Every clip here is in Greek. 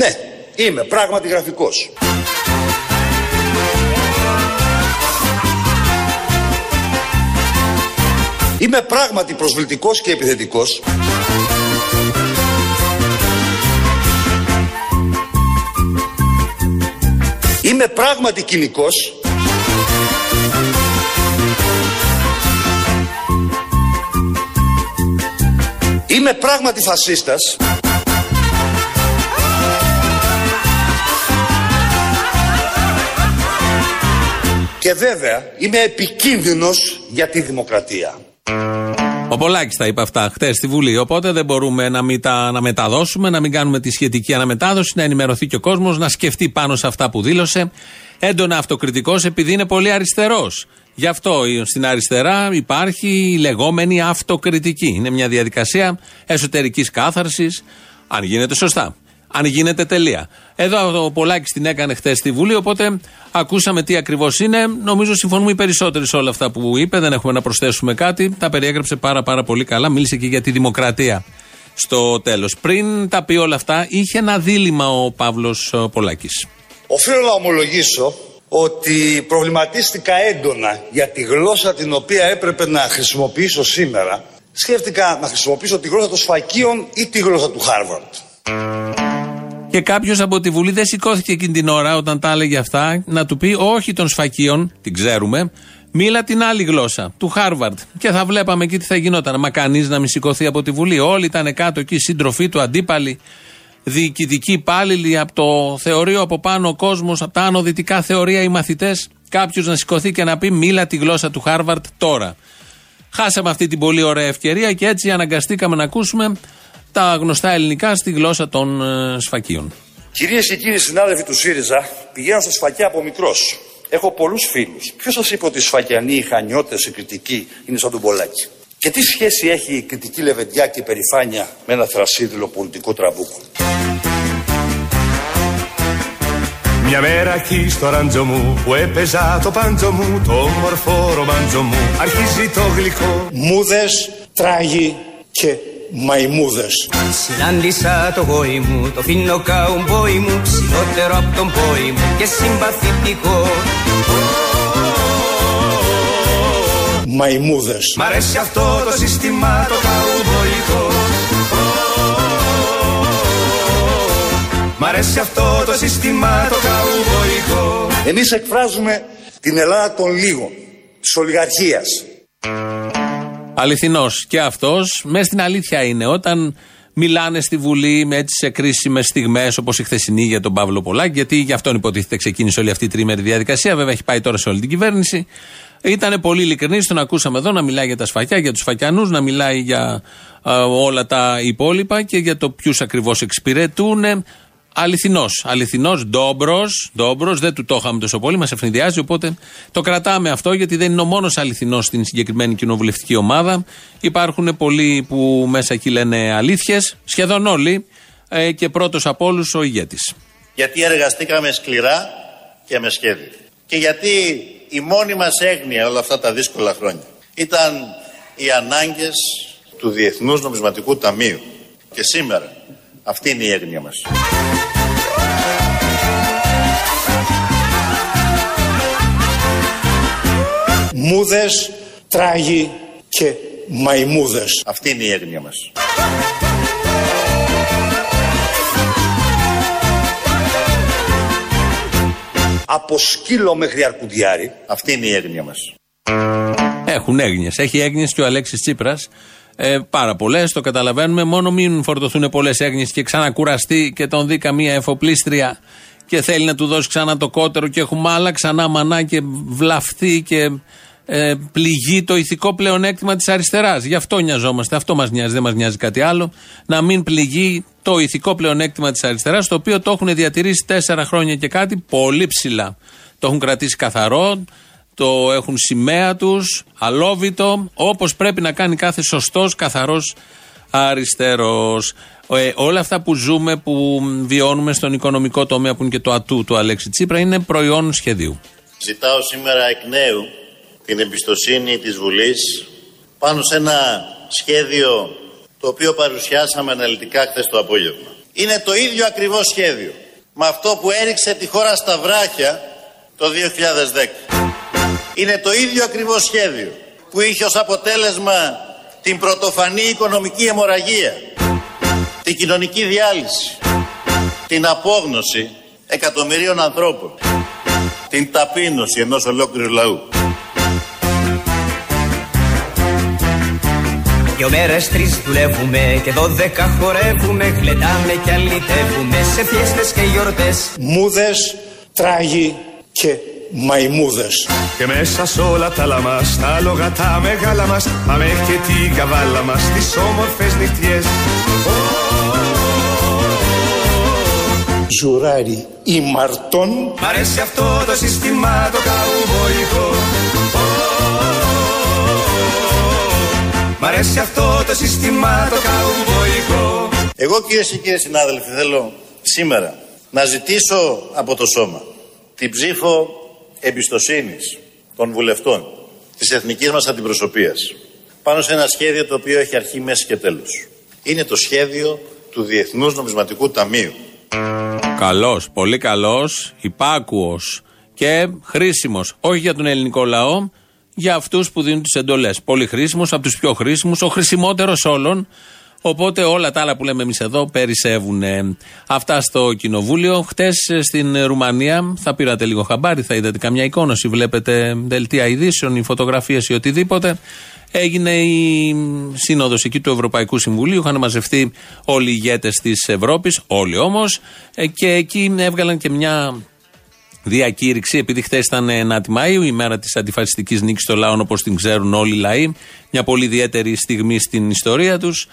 Ναι, είμαι πράγματι γραφικός. Είμαι πράγματι προσβλητικός και επιθετικός. Είμαι πράγματι κοινικός. Είμαι πράγματι φασίστας. Και βέβαια είμαι επικίνδυνος για τη δημοκρατία. Ο Πολάκης τα είπε αυτά χτες στη Βουλή. Οπότε δεν μπορούμε να μην τα να μεταδώσουμε, να μην κάνουμε τη σχετική αναμετάδοση, να ενημερωθεί και ο κόσμος, να σκεφτεί πάνω σε αυτά που δήλωσε. Έντονα αυτοκριτικός επειδή είναι πολύ αριστερός. Γι' αυτό στην αριστερά υπάρχει η λεγόμενη αυτοκριτική. Είναι μια διαδικασία εσωτερικής κάθαρσης, αν γίνεται σωστά αν γίνεται τελεία. Εδώ ο Πολάκης την έκανε χθες στη Βουλή, οπότε ακούσαμε τι ακριβώς είναι. Νομίζω συμφωνούμε οι περισσότεροι σε όλα αυτά που είπε. Δεν έχουμε να προσθέσουμε κάτι. Τα περιέγραψε πάρα, πάρα πολύ καλά. Μίλησε και για τη δημοκρατία στο τέλος. Πριν τα πει όλα αυτά, είχε ένα δίλημα ο Παύλος Πολάκης. Οφείλω να ομολογήσω ότι προβληματίστηκα έντονα για τη γλώσσα την οποία έπρεπε να χρησιμοποιήσω σήμερα. Σκέφτηκα να χρησιμοποιήσω τη γλώσσα των σφακίων ή τη γλώσσα του Χάρβαρντ. Και κάποιος από τη Βουλή δεν σηκώθηκε εκείνη την ώρα όταν τα έλεγε αυτά να του πει όχι των σφακίων, την ξέρουμε, μίλα την άλλη γλώσσα, του Χάρβαρντ. Και θα βλέπαμε εκεί τι θα γινόταν. Μα κανείς να μην σηκωθεί από τη Βουλή. Όλοι ήταν κάτω εκεί, σύντροφοί του, αντίπαλοι, διοικητικοί υπάλληλοι, από το θεωρείο από πάνω ο κόσμος, από τα άνω δυτικά θεωρία οι μαθητές. Κάποιος να σηκωθεί και να πει μίλα τη γλώσσα του Χάρβαρντ τώρα. Χάσαμε αυτή την πολύ ωραία ευκαιρία και έτσι αναγκαστήκαμε να ακούσουμε τα γνωστά ελληνικά στη γλώσσα των ε, Σφακίων. Κυρίες και κύριοι συνάδελφοι του ΣΥΡΙΖΑ, πηγαίνω στα Σφακιά από μικρός. Έχω πολλούς φίλους. Ποιος σας είπε ότι οι Σφακιανοί, οι Χανιώτες, οι Κρητικοί είναι σαν τον Πολάκη; Και τι σχέση έχει η κρητική λεβεντιά και η περηφάνεια με ένα θρασύδειλο πολιτικό τραμπούκο. Μια μέρα εκεί στο ράντζο μου που έπαιζα το μπάντζο μου το όμορφο ρομάντζο μου αρχίζει το γλυκό Μούδες, τράγοι και μαϊμούδες. Συνάντησα το γόη μου, το φίνο καουμπόι μου, ψηλότερο από τον πόη μου και συμπαθητικό. Μαϊμούδες. Μ' αρέσει αυτό το σύστημα το καουμποϊκό. Μ' αρέσει αυτό το σύστημα το καουμποϊκό. Εμείς εκφράζουμε την Ελλάδα των λίγων, της ολιγαρχίας. Αληθινός και αυτός. Μέσα στην αλήθεια είναι. Όταν μιλάνε στη Βουλή με έτσι σε κρίσιμες στιγμές, όπως η χθεσινή για τον Παύλο Πολάκη, γιατί γι' αυτόν υποτίθεται ξεκίνησε όλη αυτή η τρίμερη διαδικασία. Βέβαια έχει πάει τώρα σε όλη την κυβέρνηση. Ήταν πολύ ειλικρινής, τον ακούσαμε εδώ να μιλάει για τα σφακιά, για τους φακιανούς, να μιλάει για όλα τα υπόλοιπα και για το ποιους ακριβώς εξυπηρετούν. Αληθινός. Αληθινός, ντόμπρος. Ντόμπρος, δεν του το είχαμε τόσο πολύ, μας ευνηδιάζει. Οπότε το κρατάμε αυτό, γιατί δεν είναι ο μόνος αληθινός στην συγκεκριμένη κοινοβουλευτική ομάδα. Υπάρχουν πολλοί που μέσα εκεί λένε αλήθειες, σχεδόν όλοι. Ε, και πρώτος από όλους ο ηγέτης. Γιατί εργαστήκαμε σκληρά και με σχέδιο. Και γιατί η μόνη μας έγνοια όλα αυτά τα δύσκολα χρόνια ήταν οι ανάγκες του Διεθνούς Νομισματικού Ταμείου. Και σήμερα αυτή είναι η έγνοια μας. Μούδες, τράγοι και μαϊμούδες. Αυτή είναι η έγνοια μας. Από σκύλο μέχρι αρκουδιάρι. Αυτή είναι η έγνοια μας. Έχουν έγνοιες. Έχει έγνοιες και ο Αλέξης Τσίπρας ε, πάρα πολλές, το καταλαβαίνουμε. Μόνο μην φορτωθούν πολλές έγνοιες και ξανακουραστεί και τον δει καμία εφοπλίστρια και θέλει να του δώσει ξανά το κότερο και έχουμε άλλα ξανά μανά και βλαφθεί και ε, πληγεί το ηθικό πλεονέκτημα της αριστεράς. Γι' αυτό νοιαζόμαστε. Αυτό μας νοιάζει, δεν μας νοιάζει κάτι άλλο. Να μην πληγεί το ηθικό πλεονέκτημα της αριστεράς, το οποίο το έχουν διατηρήσει τέσσερα χρόνια και κάτι πολύ ψηλά. Το έχουν κρατήσει καθαρό, το έχουν σημαία τους, αλόβητο, όπως πρέπει να κάνει κάθε σωστός, καθαρός αριστερός. Ε, όλα αυτά που ζούμε, που βιώνουμε στον οικονομικό τομέα, που είναι και το ατού του Αλέξη Τσίπρα, είναι προϊόν σχεδίου. Ζητάω σήμερα εκ νέου την εμπιστοσύνη της Βουλής πάνω σε ένα σχέδιο το οποίο παρουσιάσαμε αναλυτικά χθες το απόγευμα. Είναι το ίδιο ακριβώς σχέδιο με αυτό που έριξε τη χώρα στα βράχια το 2010. Είναι το ίδιο ακριβώς σχέδιο που είχε ως αποτέλεσμα την πρωτοφανή οικονομική αιμορραγία, την κοινωνική διάλυση, την απόγνωση εκατομμυρίων ανθρώπων, την ταπείνωση ενός ολόκληρου λαού. Δυο μέρες τρεις δουλεύουμε και δώδεκα χορεύουμε Γλεντάμε και αλυτεύουμε σε φιέστες και γιορτές Μούδες, τράγοι και μαϊμούδες. Και μέσα σ' όλα τα λαμάς, τ' άλογα τα μεγάλα μας Πάμε και την καβάλα μας, τις όμορφες νυχτιές. Ζουράρι ήμαρτον Μ' αρέσει αυτό το σύστημα το καουμποϊκό Μ' αρέσει αυτό το σύστημα το καουμποϊκό Εγώ κυρίες και κύριοι συνάδελφοι θέλω σήμερα να ζητήσω από το σώμα την ψήφο εμπιστοσύνης των βουλευτών της εθνικής μας αντιπροσωπείας πάνω σε ένα σχέδιο το οποίο έχει αρχή, μέση και τέλος. Είναι το σχέδιο του Διεθνούς Νομισματικού Ταμείου. Καλός, πολύ καλός, υπάκουος και χρήσιμος. Όχι για τον ελληνικό λαό, για αυτούς που δίνουν τις εντολές. Πολύ χρήσιμος, από τους πιο χρήσιμους, ο χρησιμότερος όλων. Οπότε όλα τα άλλα που λέμε εμείς εδώ περισσεύουν. Αυτά στο κοινοβούλιο. Χτες στην Ρουμανία, θα πήρατε λίγο χαμπάρι, θα είδατε καμιά εικόνωση. Βλέπετε δελτία ειδήσεων, ή φωτογραφίες ή οτιδήποτε. Έγινε η σύνοδος εκεί του Ευρωπαϊκού Συμβουλίου. Είχαν μαζευτεί όλοι οι ηγέτες της Ευρώπης, όλοι όμως. Και εκεί έβγαλαν και μια διακήρυξη, επειδή χθε ήταν 9η Μαου, η μέρα της αντιφασιστικής νίκης των λαών, όπως την ξέρουν όλοι οι λαοί. Μια πολύ ιδιαίτερη στιγμή στην ιστορία τους,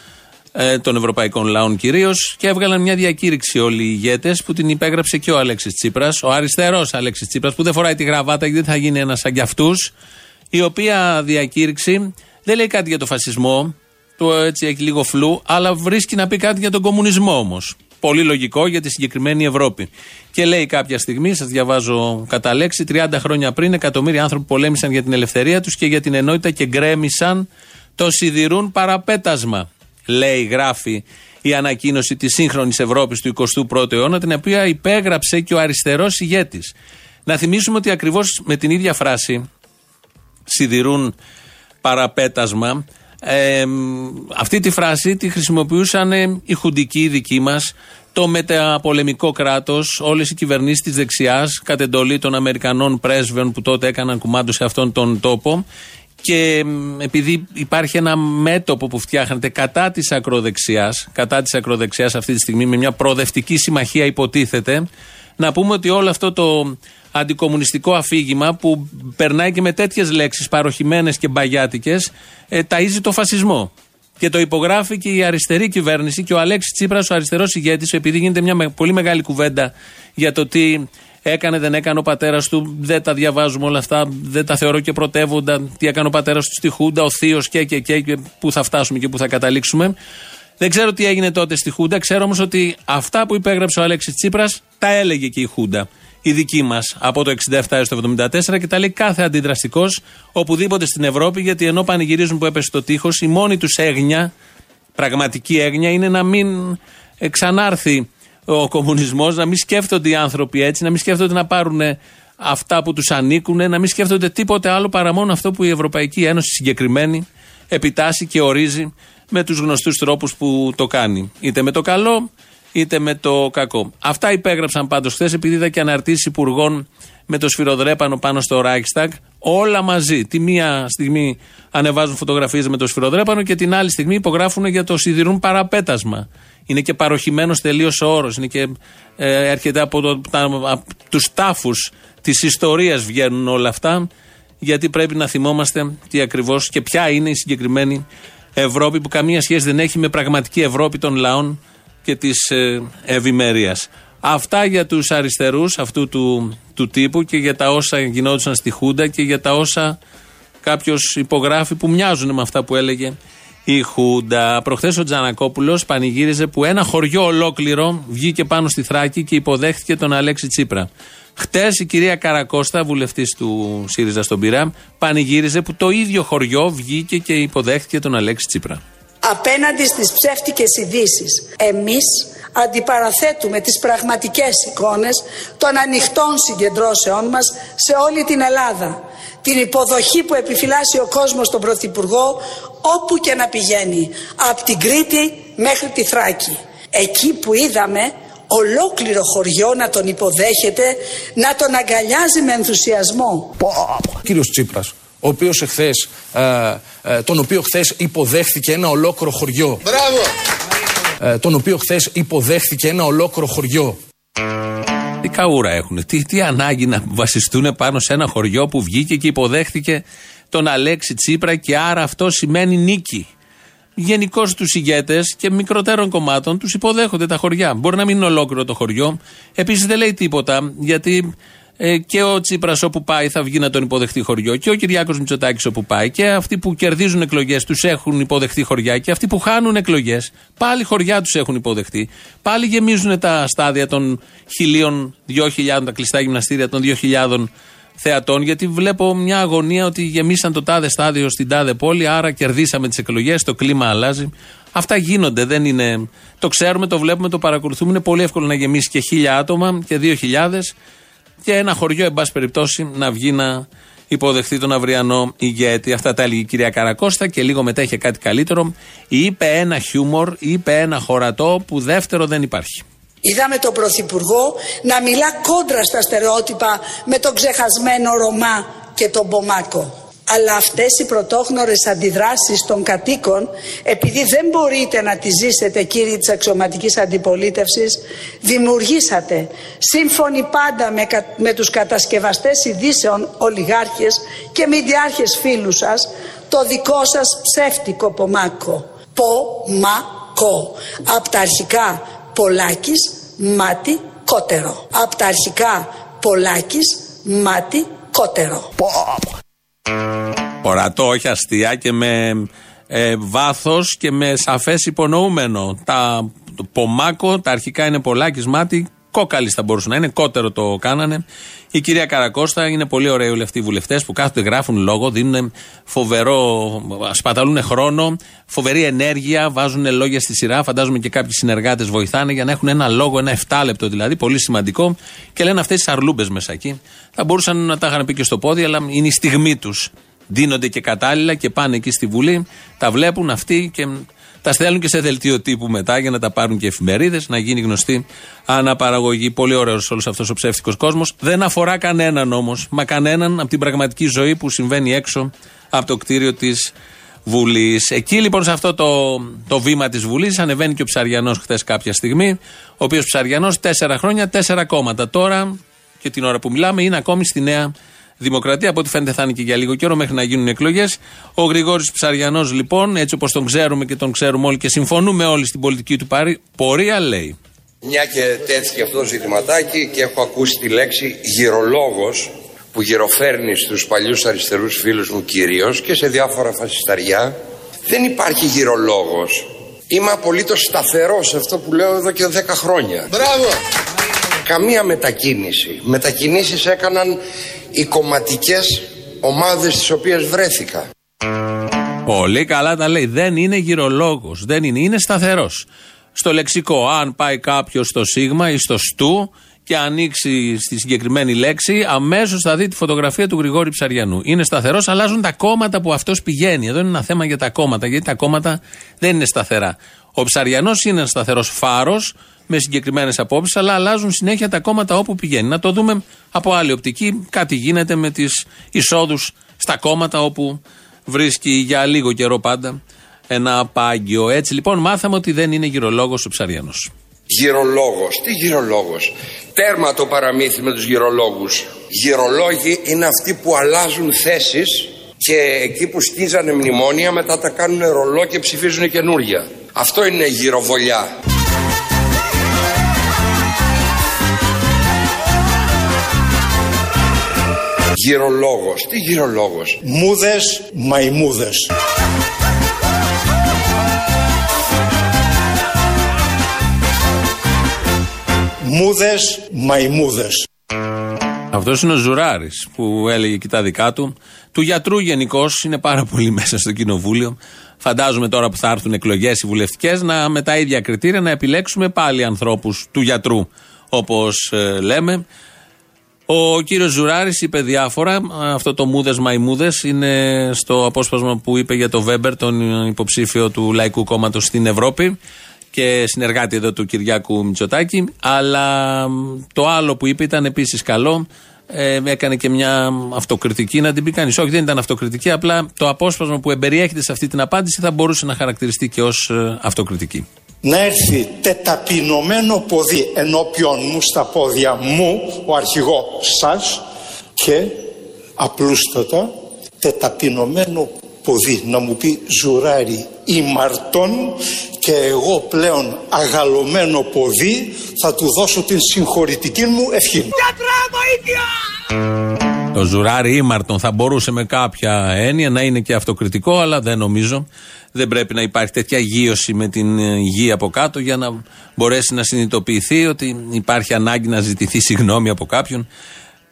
ε, των ευρωπαϊκών λαών κυρίως. Και έβγαλαν μια διακήρυξη όλοι οι ηγέτες που την υπέγραψε και ο Αλέξης Τσίπρας, ο αριστερός Αλέξης Τσίπρας, που δεν φοράει τη γραβάτα γιατί δεν θα γίνει ένας σαν κι αυτούς. Η οποία διακήρυξη δεν λέει κάτι για το φασισμό, το έτσι έχει λίγο φλού, αλλά βρίσκει να πει κάτι για τον κομμουνισμό όμως. Πολύ λογικό για τη συγκεκριμένη Ευρώπη. Και λέει κάποια στιγμή, σας διαβάζω κατά λέξη, 30 χρόνια πριν εκατομμύρια άνθρωποι πολέμησαν για την ελευθερία τους και για την ενότητα και γκρέμισαν το σιδηρούν παραπέτασμα. Λέει, γράφει η ανακοίνωση της σύγχρονης Ευρώπης του 21ου αιώνα, την οποία υπέγραψε και ο αριστερός ηγέτης. Να θυμίσουμε ότι ακριβώς με την ίδια φράση, σιδηρούν παραπέτασμα, ε, αυτή τη φράση τη χρησιμοποιούσαν οι χουντικοί δικοί μας, το μεταπολεμικό κράτος, όλες οι κυβερνήσεις της δεξιάς, κατ' εντολή των Αμερικανών πρέσβεων που τότε έκαναν κουμάντο σε αυτόν τον τόπο. Και επειδή υπάρχει ένα μέτωπο που φτιάχνεται κατά της ακροδεξιάς, κατά της ακροδεξιάς αυτή τη στιγμή, με μια προοδευτική συμμαχία υποτίθεται, να πούμε ότι όλο αυτό το αντικομουνιστικό αφήγημα που περνάει και με τέτοιες λέξεις παροχημένες και μπαγιάτικες, ε, ταΐζει το φασισμό. Και το υπογράφει και η αριστερή κυβέρνηση και ο Αλέξης Τσίπρας, ο αριστερός ηγέτης, επειδή γίνεται μια πολύ μεγάλη κουβέντα για το τι έκανε, δεν έκανε ο πατέρας του. Δεν τα διαβάζουμε όλα αυτά, δεν τα θεωρώ και πρωτεύοντα. Τι έκανε ο πατέρας του στη Χούντα, ο Θείος και, και, και, και πού θα φτάσουμε και πού θα καταλήξουμε. Δεν ξέρω τι έγινε τότε στη Χούντα. Ξέρω όμως ότι αυτά που υπέγραψε ο Αλέξης Τσίπρας τα έλεγε και η Χούντα η δική μας από το 67 έως το 74 και τα λέει κάθε αντιδραστικός οπουδήποτε στην Ευρώπη, γιατί ενώ πανηγυρίζουν που έπεσε το τείχος, η μόνη τους έγνοια, πραγματική έγνοια, είναι να μην ξανάρθει ο κομμουνισμός, να μην σκέφτονται οι άνθρωποι έτσι, να μην σκέφτονται να πάρουν αυτά που τους ανήκουν, να μην σκέφτονται τίποτε άλλο παρά μόνο αυτό που η Ευρωπαϊκή Ένωση συγκεκριμένη επιτάσσει και ορίζει με τους γνωστούς τρόπους που το κάνει. Είτε με το καλό, είτε με το κακό. Αυτά υπέγραψαν πάντως χθες, επειδή είδα και αναρτήσεις υπουργών με το σφυροδρέπανο πάνω στο Reichstag. Όλα μαζί. Τη μία στιγμή ανεβάζουν φωτογραφίες με το σφυροδρέπανο και την άλλη στιγμή υπογράφουν για το σιδηρούν παραπέτασμα. Είναι και παροχημένος τελείως ο όρος. Είναι και ε, έρχεται από, το, από τους τάφους της ιστορίας βγαίνουν όλα αυτά. Γιατί πρέπει να θυμόμαστε τι ακριβώς και ποια είναι η συγκεκριμένη Ευρώπη που καμία σχέση δεν έχει με πραγματική Ευρώπη των λαών και της ε, ευημερίας. Αυτά για τους αριστερούς αυτού του, του τύπου και για τα όσα γινόντουσαν στη Χούντα και για τα όσα κάποιος υπογράφει που μοιάζουν με αυτά που έλεγε η Χούντα. Προχθές ο Τζανακόπουλος πανηγύριζε που ένα χωριό ολόκληρο βγήκε πάνω στη Θράκη και υποδέχτηκε τον Αλέξη Τσίπρα. Χτες η κυρία Καρακώστα, βουλευτής του ΣΥΡΙΖΑ στον Πειρά, πανηγύριζε που το ίδιο χωριό βγήκε και υποδέχτηκε τον Αλέξη Τσίπρα απέναντι στις ψεύτικες ειδήσεις. Εμείς αντιπαραθέτουμε τις πραγματικές εικόνες των ανοιχτών συγκεντρώσεών μας σε όλη την Ελλάδα. Την υποδοχή που επιφυλάσσει ο κόσμος στον Πρωθυπουργό όπου και να πηγαίνει, από την Κρήτη μέχρι τη Θράκη. Εκεί που είδαμε ολόκληρο χωριό να τον υποδέχεται, να τον αγκαλιάζει με ενθουσιασμό. Κύριος Τσίπρας, ο οποίος εχθές, ε, ε, τον οποίο χθες υποδέχθηκε ένα ολόκληρο χωριό. Μπράβο! Ε, τον οποίο χθες υποδέχθηκε ένα ολόκληρο χωριό. Τι καούρα έχουν, τι, τι ανάγκη να βασιστούν πάνω σε ένα χωριό που βγήκε και υποδέχθηκε τον Αλέξη Τσίπρα και άρα αυτό σημαίνει νίκη. Γενικώς τους ηγέτες και μικροτέρων κομμάτων τους υποδέχονται τα χωριά. Μπορεί να μην είναι ολόκληρο το χωριό. Επίσης δεν λέει τίποτα γιατί ε, και ο Τσίπρας όπου πάει θα βγει να τον υποδεχτεί χωριό και ο Κυριάκος Μητσοτάκης όπου πάει και αυτοί που κερδίζουν εκλογές τους έχουν υποδεχτεί χωριά και αυτοί που χάνουν εκλογές πάλι χωριά τους έχουν υποδεχτεί. Πάλι γεμίζουν τα στάδια των χιλίων, δυο χιλιάδων, τα κλειστά γυμναστήρια των δύο χιλιάδων θεατών, γιατί βλέπω μια αγωνία ότι γεμίσαν το τάδε στάδιο στην τάδε πόλη, άρα κερδίσαμε τις εκλογές, το κλίμα αλλάζει. Αυτά γίνονται, δεν είναι. Το ξέρουμε, το βλέπουμε, το παρακολουθούμε. Είναι πολύ εύκολο να γεμίσει και χίλια άτομα και δύο χιλιάδες και ένα χωριό, εν πάση περιπτώσει, να βγει να υποδεχθεί τον αυριανό ηγέτη. Αυτά τα έλεγε η κυρία Καρακώστα και λίγο μετά είχε κάτι καλύτερο. Είπε ένα χιούμορ, είπε ένα χωρατό που δεύτερο δεν υπάρχει. Είδαμε τον Πρωθυπουργό να μιλά κόντρα στα στερεότυπα με τον ξεχασμένο Ρωμά και τον Πομάκο. Αλλά αυτές οι πρωτόγνωρες αντιδράσεις των κατοίκων, επειδή δεν μπορείτε να τις ζήσετε κύριοι της αξιωματικής αντιπολίτευσης, δημιουργήσατε, σύμφωνοι πάντα με, με τους κατασκευαστές ειδήσεων ολιγάρχες και μηδιάρχες φίλους σας, το δικό σας ψεύτικο πομάκο. Πομάκο. Από τα αρχικά Πολάκης, μάτι, κότερο. Από τα αρχικά Πολάκης, μάτι, κότερο. Ορατό, όχι αστεία και με ε, βάθος και με σαφές υπονοούμενο. Τα το πομάκο, τα αρχικά είναι Πολάκης, μάτι, κόκαλη θα μπορούσε να είναι, κότερο το κάνανε. Η κυρία Καρακώστα είναι πολύ ωραίοι όλοι αυτοί οι βουλευτές που κάθονται, γράφουν λόγο, δίνουν φοβερό, σπαταλούν χρόνο, φοβερή ενέργεια, βάζουν λόγια στη σειρά. Φαντάζομαι και κάποιοι συνεργάτες βοηθάνε για να έχουν ένα λόγο, ένα 7 λεπτό δηλαδή, πολύ σημαντικό και λένε αυτές τις αρλούμπες μέσα εκεί. Θα μπορούσαν να τα είχαν πει και στο πόδι, αλλά είναι η στιγμή τους. Δίνονται και κατάλληλα και πάνε εκεί στη Βουλή, τα βλέπουν αυτοί και τα στέλνουν και σε δελτίο τύπου μετά για να τα πάρουν και εφημερίδες, να γίνει γνωστή αναπαραγωγή. Πολύ ωραίος όλος αυτός ο ψεύτικος κόσμος. Δεν αφορά κανέναν όμως, μα κανέναν από την πραγματική ζωή που συμβαίνει έξω από το κτίριο της Βουλής. Εκεί λοιπόν σε αυτό το, το βήμα της Βουλής ανεβαίνει και ο Ψαριανός χθες κάποια στιγμή. Ο οποίος Ψαριανός τέσσερα χρόνια, τέσσερα κόμματα. Τώρα και την ώρα που μιλάμε είναι ακόμη στη Νέα Δημοκρατία. Από ό,τι φαίνεται θα είναι και για λίγο καιρό μέχρι να γίνουν εκλογές. Ο Γρηγόρης Ψαριανός, λοιπόν, έτσι όπως τον ξέρουμε και τον ξέρουμε όλοι και συμφωνούμε όλοι στην πολιτική του πορεία, λέει. Μια και τέθηκε αυτό το ζητηματάκι και έχω ακούσει τη λέξη γυρολόγος που γυροφέρνει στους παλιούς αριστερούς φίλους μου κυρίως και σε διάφορα φασισταριά δεν υπάρχει γυρολόγος είμαι απολύτως σταθερός σε αυτό που λέω εδώ και 10 χρόνια Μπράβο! καμία μετακίνηση μετακινήσεις έκαναν οι κομματικές ομάδες στις οποίες βρέθηκα. Πολύ καλά τα λέει. Δεν είναι γυρολόγος. Δεν είναι. Είναι σταθερός. Στο λεξικό, αν πάει κάποιος στο σίγμα ή στο στου και ανοίξει στη συγκεκριμένη λέξη, αμέσως θα δει τη φωτογραφία του Γρηγόρη Ψαριανού. Είναι σταθερός, αλλάζουν τα κόμματα που αυτός πηγαίνει. Εδώ είναι ένα θέμα για τα κόμματα, γιατί τα κόμματα δεν είναι σταθερά. Ο Ψαριανός είναι ένα σταθερός φάρος με συγκεκριμένες απόψεις, αλλά αλλάζουν συνέχεια τα κόμματα όπου πηγαίνει. Να το δούμε από άλλη οπτική. Κάτι γίνεται με τις εισόδους στα κόμματα όπου βρίσκει για λίγο καιρό πάντα ένα πάγιο. Έτσι λοιπόν μάθαμε ότι δεν είναι γυρολόγος ο Ψαριανός. Γυρολόγος. Τι γυρολόγος; Τέρμα το παραμύθι με τους γυρολόγους. Γυρολόγοι είναι αυτοί που αλλάζουν θέσεις και εκεί που σκίζανε μνημόνια μετά τα κάνουν ρολό και ψηφίζουν καινούρια. Αυτό είναι γυροβολιά. Γυρολόγος. Τι γυρολόγος; Μούδες, μαϊμούδες. Μούδες, μαϊμούδες. Αυτός είναι ο Ζουράρης που έλεγε και τα δικά του. Του γιατρού γενικώς είναι πάρα πολύ μέσα στο κοινοβούλιο. Φαντάζομαι τώρα που θα έρθουν εκλογές οι βουλευτικές να με τα ίδια κριτήρια να επιλέξουμε πάλι ανθρώπους του γιατρού, όπως ε, λέμε. Ο κύριος Ζουράρη είπε διάφορα. Αυτό το μούδες μαϊμούδε είναι στο απόσπασμα που είπε για το Βέμπερ, τον υποψήφιο του Λαϊκού Κόμματος στην Ευρώπη και συνεργάτη εδώ του Κυριάκου Μητσοτάκη. Αλλά το άλλο που είπε ήταν επίσης καλό. Ε, έκανε και μια αυτοκριτική να την πει κανείς. Όχι, δεν ήταν αυτοκριτική, απλά το απόσπασμα που εμπεριέχεται σε αυτή την απάντηση θα μπορούσε να χαρακτηριστεί και ως ε, αυτοκριτική. Να έρθει τεταπεινωμένο ποδί ενώπιον μου στα πόδια μου, ο αρχηγό σας και απλούστατα τεταπεινωμένο ποδί να μου πει ζουράρι ημαρτών και εγώ πλέον αγαλωμένο ποδί θα του δώσω την συγχωρητική μου ευχή. Το ζουράρι ήμαρτον θα μπορούσε με κάποια έννοια να είναι και αυτοκριτικό, αλλά δεν νομίζω. Δεν πρέπει να υπάρχει τέτοια γύρωση με την γη από κάτω για να μπορέσει να συνειδητοποιηθεί ότι υπάρχει ανάγκη να ζητηθεί συγγνώμη από κάποιον.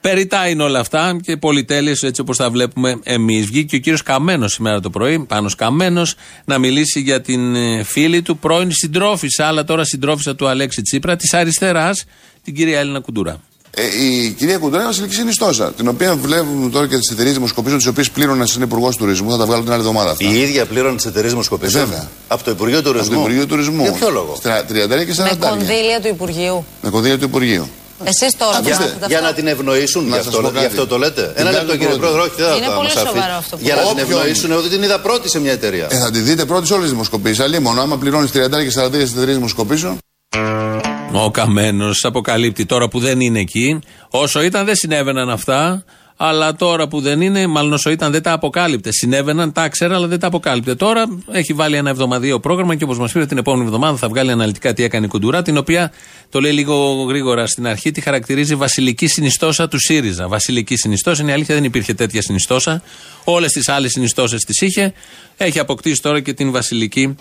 Περιτά είναι όλα αυτά και πολυτέλειες έτσι όπως τα βλέπουμε εμείς. Βγήκε ο κύριος Καμένος σήμερα το πρωί, πάνω Καμένος, να μιλήσει για την ε, φίλη του πρώην συντρόφισσα, αλλά τώρα συντρόφισσα του Αλέξη Τσίπρα, της αριστεράς, την κυρία Έλληνα Κουντουρά. Ε, η κυρία Κουντουρά είναι βασιλική συνιστόσα, την οποία βλέπουμε τώρα και τις εταιρείες δημοσκοπήσεων, τις οποίες πλήρωνε σαν υπουργός τουρισμού. Θα τα βγάλω την άλλη εβδομάδα αυτά. Η ίδια πλήρωνε τις εταιρείες δημοσκοπήσεων; Ε, βέβαια. Από το Υπουργείο Τουρισμού. Από το Υπουργείο Τουρισμού. Για ποιο λόγο; 30 και 40 Με κονδύλια του Υπουργείου. Με κονδύλια του Υπουργείου. Εσείς τώρα Για, θα για να την ευνοήσουν, γι' αυτό, γι αυτό το λέτε; Ένα λεπτό κύριε Πρόεδρε, όχι, δεν Είναι θα πολύ μας αφήσει. σοβαρό αυτό που Για να την Όποιον- ευνοήσουν, ότι την είδα πρώτη σε μια εταιρεία. Ε, θα τη δείτε πρώτη σε όλες τις δημοσκοπήσεις. Αλλή μόνο, άμα πληρώνεις 30 και 40 στις εταιρείες δημοσκοπήσεων. Ο Καμένος αποκαλύπτει τώρα που δεν είναι εκεί. Όσο ήταν δεν συνέβαιναν αυτά. Αλλά τώρα που δεν είναι, μάλλον όσο ήταν δεν τα αποκάλυπτε. Συνέβαιναν, τα ήξερα, αλλά δεν τα αποκάλυπτε. Τώρα έχει βάλει ένα εβδομαδιαίο πρόγραμμα και όπως μας πήρε την επόμενη εβδομάδα θα βγάλει αναλυτικά τι έκανε η Κουντουρά, την οποία το λέει λίγο γρήγορα στην αρχή, τη χαρακτηρίζει βασιλική συνιστόσα του ΣΥΡΙΖΑ. Βασιλική συνιστόσα, είναι η αλήθεια, δεν υπήρχε τέτοια συνιστόσα. Όλες τις άλλες συνιστώσεις τις είχε. Έχει αποκτήσει τώρα και την βασιλική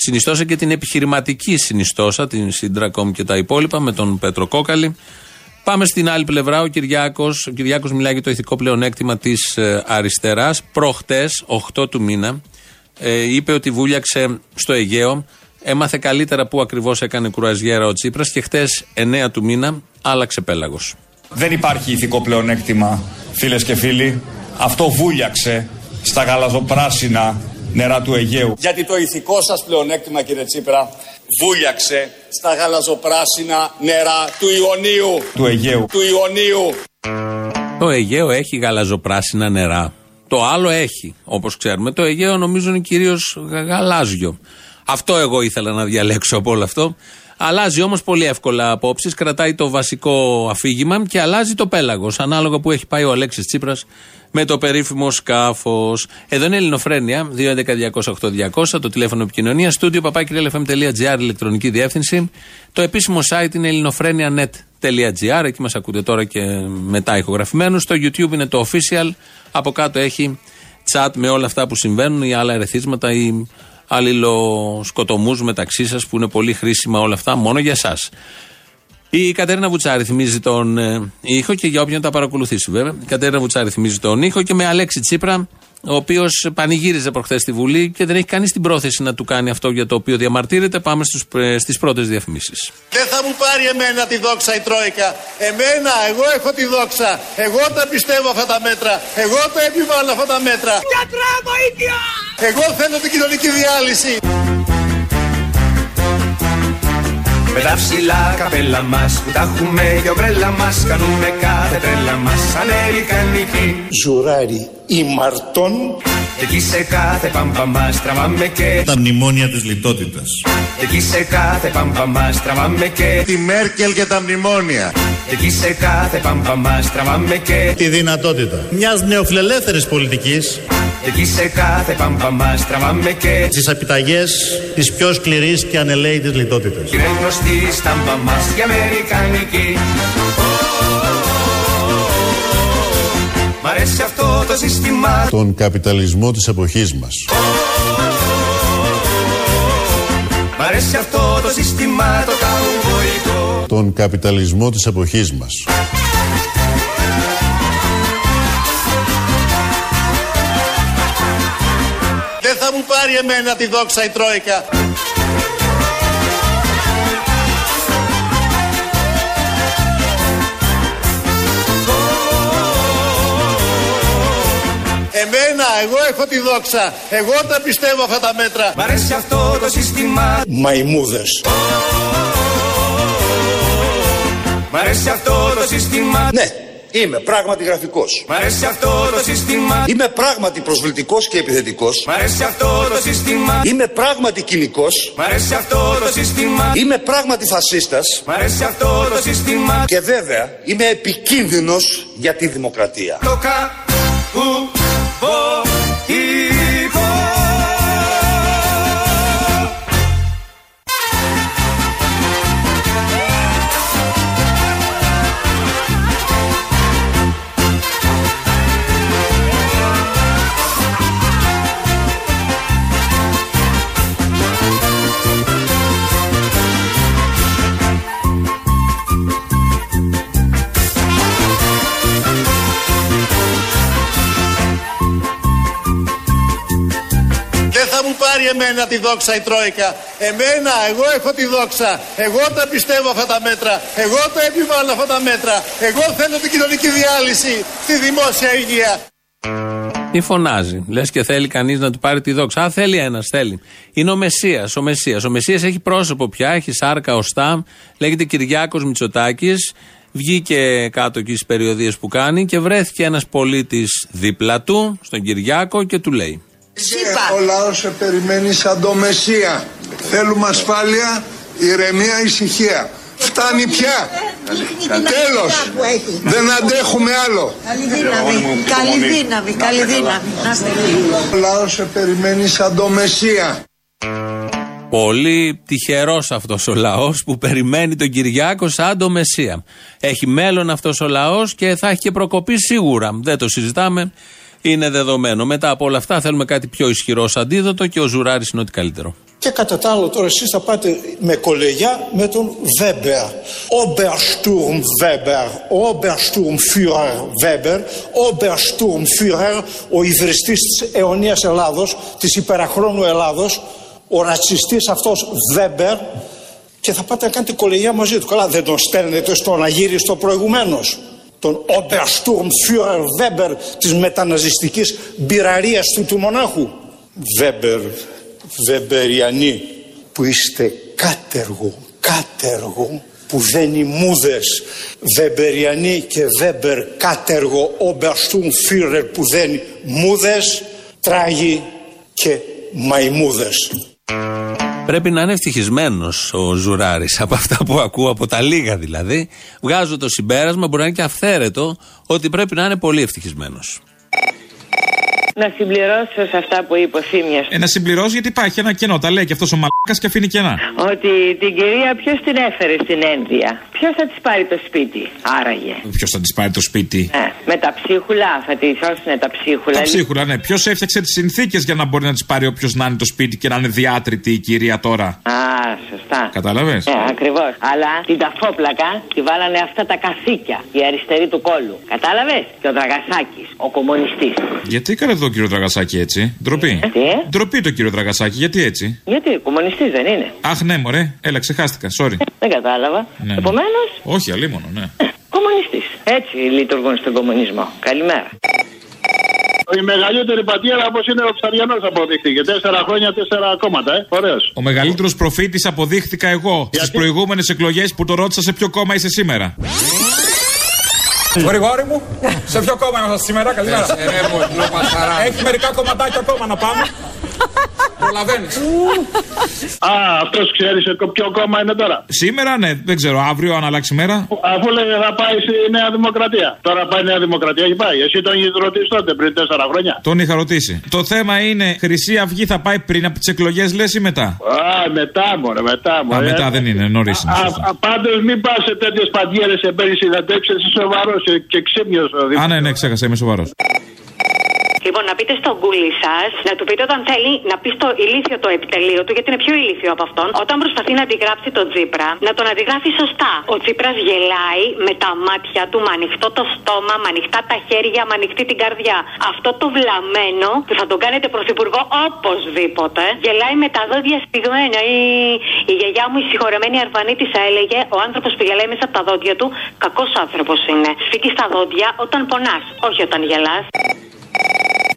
συνιστόσα και την επιχειρηματική συνιστόσα, την Συντρακόμ και τα υπόλοιπα, με τον Πέτρο Κόκαλη. Πάμε στην άλλη πλευρά. Ο Κυριάκο ο Κυριάκος μιλάει για το ηθικό πλεονέκτημα της ε, αριστεράς. Προχτές, 8 του μήνα, ε, είπε ότι βούλιαξε στο Αιγαίο. Έμαθε καλύτερα που ακριβώς έκανε κουραζιέρα ο Τσίπρας και χτες, 9 του μήνα, άλλαξε πέλαγος. Δεν υπάρχει ηθικό πλεονέκτημα, φίλες και φίλοι. Αυτό βούλιαξε στα γαλαζοπράσινα νερά του Αιγαίου. Γιατί το ηθικό σας πλεονέκτημα, κύριε Τσίπρα, βούλιαξε στα γαλαζοπράσινα νερά του Ιωνίου. Του Αιγαίου. Του Ιωνίου. Το Αιγαίο έχει γαλαζοπράσινα νερά. Το άλλο έχει, όπως ξέρουμε. Το Αιγαίο νομίζω είναι κυρίως γαλάζιο. Αυτό εγώ ήθελα να διαλέξω από όλο αυτό. Αλλάζει όμως πολύ εύκολα απόψεις, κρατάει το βασικό αφήγημα και αλλάζει το πέλαγος. Ανάλογα που έχει πάει ο Αλέξης Τσίπρας με το περίφημο σκάφος. Εδώ είναι η Ελληνοφρένεια, 211-208-200, το τηλέφωνο επικοινωνίας, στούντιο παπάκυριαλεφm.gr, ηλεκτρονική διεύθυνση. Το επίσημο site είναι ελληνοφρένια.net.gr, εκεί μας ακούτε τώρα και μετά ηχογραφημένους. Στο YouTube είναι το official, από κάτω έχει chat με όλα αυτά που συμβαίνουν ή άλλα ερεθίσματα ή αλληλοσκοτομού μεταξύ σας που είναι πολύ χρήσιμα όλα αυτά μόνο για εσά. Η Κατέρινα Βουτσάρη θυμίζει τον ε, ήχο και για όποιον τα παρακολουθήσει βέβαια. Η Κατέρινα Βουτσάρη θυμίζει τον ήχο και με Αλέξη Τσίπρα, ο οποίος πανηγύριζε προχθές στη Βουλή και δεν έχει κανείς την πρόθεση να του κάνει αυτό για το οποίο διαμαρτύρεται. Πάμε στις πρώτες διαφημίσεις. Δεν θα μου πάρει εμένα τη δόξα η Τρόικα. Εμένα, εγώ έχω τη δόξα. Εγώ τα πιστεύω αυτά τα μέτρα. Εγώ τα επιβάλλω αυτά τα μέτρα. Γιατρά, βοήθεια! Εγώ θέλω την κοινωνική διάλυση. Με τα ψηλά καπέλα μας που τα έχουμε για ομπρέλα μας Κάνουμε κάθε τρέλα μας. Αμερικανική Ζουράρι ήμαρτον Και εκεί σε κάθε πάμπα μας τραβάμε και Τα μνημόνια της λιτότητας. Και εκεί σε κάθε πάμπα μας τραβάμε και Τη Μέρκελ και τα μνημόνια. Και εκεί σε κάθε πάμπα μας τραβάμε και Τη δυνατότητα. Μιας νεοφιλελεύθερης πολιτικής Και εκεί σε κάθε πάμπα μας τραβάμε και στις επιταγές της πιο σκληρής και ανελαίητης λιτότητας. Και είναι γνωστή στάμπα μας η αμερικανική Μ' αρέσει αυτό το σύστημα Τον καπιταλισμό της εποχής μας. Μ' αρέσει αυτό το σύστημα το καουμπόικο Τον καπιταλισμό της εποχής μας. Πάρει εμένα τη δόξα η Τρόικα. Εμένα, εγώ έχω τη δόξα. Εγώ τα πιστεύω αυτά τα μέτρα. Μ' αρέσει αυτό το σύστημα. Μαϊμούδες. Μ' αρέσει αυτό το σύστημα. Ναι, είμαι πράγματι γραφικός. Μ' αρέσει αυτό το σύστημα. Είμαι πράγματι προσβλητικός και επιθετικός. Μ' αρέσει αυτό το σύστημα. Είμαι πράγματι κοινικός. Μ' αρέσει αυτό το σύστημα. Είμαι πράγματι φασίστας. Μ' αρέσει αυτό το σύστημα. Και βέβαια είμαι επικίνδυνος για τη δημοκρατία. Το κα που πάρει εμένα τη δόξα η Τρόικα. Εμένα, εγώ έχω τη δόξα. Εγώ τα πιστεύω αυτά τα μέτρα. Εγώ τα επιβάλλω αυτά τα μέτρα. Εγώ θέλω την κοινωνική διάλυση στη δημόσια υγεία. Τι φωνάζει. Λες και θέλει κανείς να του πάρει τη δόξα. Α, θέλει ένας, θέλει. Είναι ο Μεσία. Ο Μεσία ο Μεσσίας έχει πρόσωπο πια, έχει σάρκα οστά. Λέγεται Κυριάκος Μητσοτάκης. Βγήκε κάτω εκεί στις περιοδίες που κάνει και βρέθηκε ένας πολίτης δίπλα του, στον Κυριάκο, και του λέει. Ο λαός σε περιμένει σαν το Μεσσία. Θέλουμε ασφάλεια, ηρεμία, ησυχία. Φτάνει πια. Τέλος. Δεν αντέχουμε άλλο. Καλή δύναμη, καλή δύναμη, καλή δύναμη. Να είστε Ο λαός σε περιμένει σαν το Μεσσία. Πολύ τυχερός αυτός ο λαός που περιμένει τον Κυριάκο σαν το Μεσσία. Έχει μέλλον αυτός ο λαός και θα έχει και προκοπή σίγουρα. Δεν το συζητάμε. Είναι δεδομένο. Μετά από όλα αυτά θέλουμε κάτι πιο ισχυρό ως αντίδοτο και ο Ζουράρης είναι ό,τι καλύτερο. Και κατά τα άλλα τώρα εσείς θα πάτε με κολεγιά με τον Βέμπερ. Obersturm Weber, Obersturmführer Weber, Obersturmführer, ο ιδρυστής της αιωνίας Ελλάδος, της υπεραχρόνου Ελλάδος, ο ρατσιστής αυτός Βέμπερ και θα πάτε να κάνετε κολεγιά μαζί του. Καλά δεν τον στέλνετε στον αγύριστο προηγουμένως. Τον Obersturmführer Weber της μεταναζιστικής μπειραρίας του του μονάχου. Βέμπερ, Βεμπεριανοί που είστε κάτεργο, κάτεργο που δεν μούδες Βεμπεριανοί και Βέμπερ κάτεργο Obersturmführer που δεν μούδες τράγοι και μαϊμούδες. Πρέπει να είναι ευτυχισμένος ο Ζουράρης από αυτά που ακούω, από τα λίγα δηλαδή. Βγάζω το συμπέρασμα, μπορεί να είναι και αυθαίρετο, ότι πρέπει να είναι πολύ ευτυχισμένος. Να συμπληρώσω σε αυτά που είπε ο Θήμιας Ε, να συμπληρώσει γιατί υπάρχει ένα κενό. Τα λέει και αυτός ο μαλάκα και αφήνει κενά. ότι την κυρία ποιος την έφερε στην ένδια; Ποιος θα της πάρει το σπίτι, άραγε; Ποιος θα της πάρει το σπίτι; Ε, με τα ψίχουλα, θα τη σώσουν τα ψίχουλα. Τα ψίχουλα, ναι. Ποιος έφτιαξε τις συνθήκες για να μπορεί να της πάρει όποιος να είναι το σπίτι και να είναι διάτρητη η κυρία τώρα; Α, σωστά. Κατάλαβες; Ε, ακριβώς. Αλλά την ταφόπλακα τη βάλανε αυτά τα καθήκια, η αριστερή του κόλου. Κατάλαβες; Και ο Δραγασάκης, ο κομμουνιστής. Γιατί έκανε εδώ ο κύριο Τραγασάκη έτσι; Ντροπή. Τι, ε; Ντροπή το κύριο Τραγασάκη, γιατί έτσι; Γιατί, κομμουνιστής δεν είναι. Αχ, ναι, μωρέ. Έλα, ξεχάστηκα. Sorry. Δεν κατάλαβα. Ναι. Επομένως, Όχι, αλίμονο, ναι. κομμουνιστής. Έτσι λειτουργούν στον κομμουνισμό. Καλημέρα. Η μεγαλύτερη πατέρα όπως είναι ο Ψαριανός αποδείχθηκε. Τέσσερα χρόνια, τέσσερα κόμματα, ε. Ωραίος. Ο μεγαλύτερος προφήτης αποδείχθηκα εγώ στις προηγούμενες εκλογές που το ρώτησα σε ποιο κόμμα είσαι σήμερα. Γρηγόρη μου, σε ποιο κόμμα είμαστε σήμερα, καλημέρα. Έχει μερικά κομματάκια ακόμα να πάμε. Προλαβαίνεις. Α, αυτός ξέρεις σε ποιο κόμμα είναι τώρα. Σήμερα, ναι, δεν ξέρω, αύριο αν αλλάξει μέρα. Αφού λέει θα πάει στη Νέα Δημοκρατία. Τώρα πάει η Νέα Δημοκρατία, έχει πάει. Εσύ τον είχες ρωτήσει τότε πριν τέσσερα χρόνια. Τον είχα ρωτήσει. Το θέμα είναι, Χρυσή Αυγή θα πάει πριν από τις εκλογές, λες ή μετά; Α, μετά μωρέ, μετά Α, μωρέ. μετά δεν είναι, νωρίς είναι. σωστά. Πάντως μην πας σε τέτοιες παντιέρες σε παίρνει συναντεύξει, είσαι σοβαρός και ξύπνιος. Α, ναι, ναι, ξέχασα, είμαι σοβαρός. Λοιπόν, να πείτε στον κούλι σας, να του πείτε όταν θέλει να πει στο ηλίθιο το επιτελείο του, γιατί είναι πιο ηλίθιο από αυτόν, όταν προσπαθεί να αντιγράψει τον Τζίπρα, να τον αντιγράφει σωστά. Ο Τζίπρας γελάει με τα μάτια του, με ανοιχτό το στόμα, με ανοιχτά τα χέρια, με ανοιχτή την καρδιά. Αυτό το βλαμμένο που θα τον κάνετε πρωθυπουργό οπωσδήποτε, γελάει με τα δόντια στιγμένα. Η, η γιαγιά μου, η συγχωρεμένη Αρβανίτησα, έλεγε ο άνθρωπος που γελάει μέσα από τα δόντια του, κακός άνθρωπος είναι. Σφίγγεις στα δόντια όταν πονάς, όχι όταν γελάς.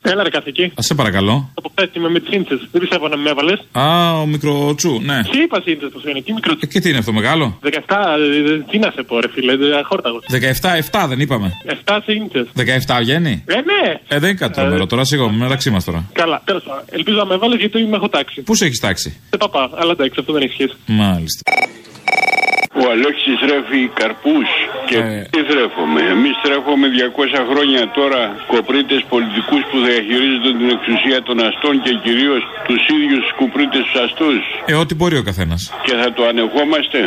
Έλα ρε καθηκή. Α σε παρακαλώ. Από χθε είμαι με τσίντε. Δεν πιστεύω να με έβαλες. Α, ο μικροτσού, ναι. Τι είπα τσίντε πώ είναι, τι μικρό. Ε, Και τι είναι αυτό, μεγάλο; 17, ε, τι να σε πω, ρε φίλε, ε, αχόρταγος. 17-7 δεν είπαμε. 7 τσίντε. 17 βγαίνει. Ε, ναι. Ε, δεν είναι κάτι τρομερό τώρα, σίγουρα μεταξύ μας τώρα. Καλά, τέλος πάντων. Ελπίζω να με βάλεις γιατί είμαι έχω τάξη. Πού σε έχεις τάξει. Σε παπά, αλλά εντάξει, αυτό δεν έχει σχέση. Μάλιστα. Ο Αλέξης τρέφει καρπούς και τι τρέφουμε. Εμείς τρέφουμε 200 χρόνια τώρα κοπρίτες πολιτικούς που διαχειρίζονται την εξουσία των αστών και κυρίως τους ίδιους κουπρίτες τους αστούς. Ε, ό,τι μπορεί ο καθένας. Και θα το ανεχόμαστε;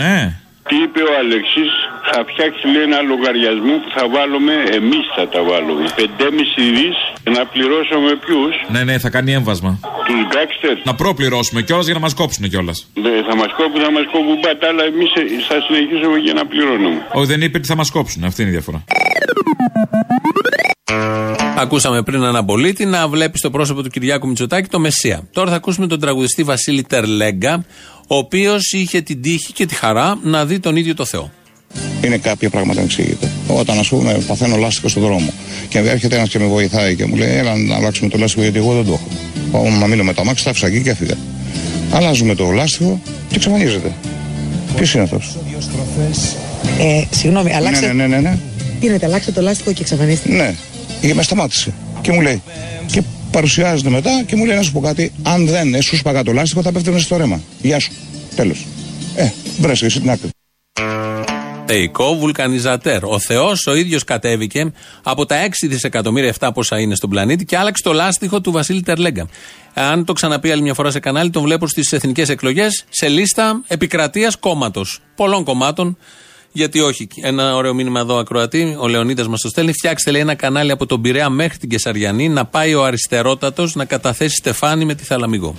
Ναι. Τι είπε ο Αλέξης, θα φτιάξει λέει ένα λογαριασμό που θα βάλουμε, εμείς θα τα βάλουμε. 5,5 δις και να πληρώσουμε ποιους, Ναι, ναι, θα κάνει έμβασμα. τους γκάξτερ. Να προπληρώσουμε κιόλας για να μας κόψουν κιόλας. Θα μας κόβουν, θα μας κόβουν πάντα, αλλά εμείς ε, θα συνεχίσουμε και να πληρώνουμε. Όχι, δεν είπε ότι θα μας κόψουν. Αυτή είναι η διαφορά. Ακούσαμε πριν έναν πολίτη να βλέπει στο πρόσωπο του Κυριάκου Μητσοτάκη το Μεσσία. Τώρα θα ακούσουμε τον τραγουδιστή Βασίλη Τερλέγκα, ο οποίος είχε την τύχη και τη χαρά να δει τον ίδιο το Θεό. Είναι κάποια πράγματα να εξηγείται. Όταν, ας πούμε, παθαίνω λάστιχο στον δρόμο και έρχεται ένας και με βοηθάει και μου λέει: Έλα να αλλάξουμε το λάστιχο γιατί εγώ δεν το έχω. Πάω να μείνω με το αμάξι, τα άφησα εκεί και έφυγα. Αλλάζουμε το λάστιχο και εξαφανίζεται. Ποιος είναι αυτός; Ε, συγγνώμη, αλλάξτε. Ναι, ναι, ναι, ναι, ναι. Τι είναι, αλλάξτε το λάστιχο και εξαφανίστηκε. Ναι, και μες σταμάτησε. Και μου λέει. Και παρουσιάζεται μετά και μου λέει να σου πω κάτι. Αν δεν σου σπαγά το λάστιχο, θα πέφτει στο ρέμα. Γεια σου. Τέλος. Ε, βρέσαι εσύ την άκρη. Θεϊκό βουλκανιζατέρ. Ο Θεός ο ίδιος κατέβηκε από τα 6 δισεκατομμύρια 7 πόσα είναι στον πλανήτη και άλλαξε το λάστιχο του Βασίλη Τερλέγκα. Αν το ξαναπεί άλλη μια φορά σε κανάλι, τον βλέπω στις εθνικές εκλογές σε λίστα επικρατείας κόμματος. Πολλών κομμάτων. Γιατί όχι. Ένα ωραίο μήνυμα εδώ, ακροατή. Ο Λεωνίδας μας το στέλνει. Φτιάξτε λέει, ένα κανάλι από τον Πειραιά μέχρι την Κεσαριανή να πάει ο αριστερότατος να καταθέσει στεφάνι με τη Θαλαμιγό.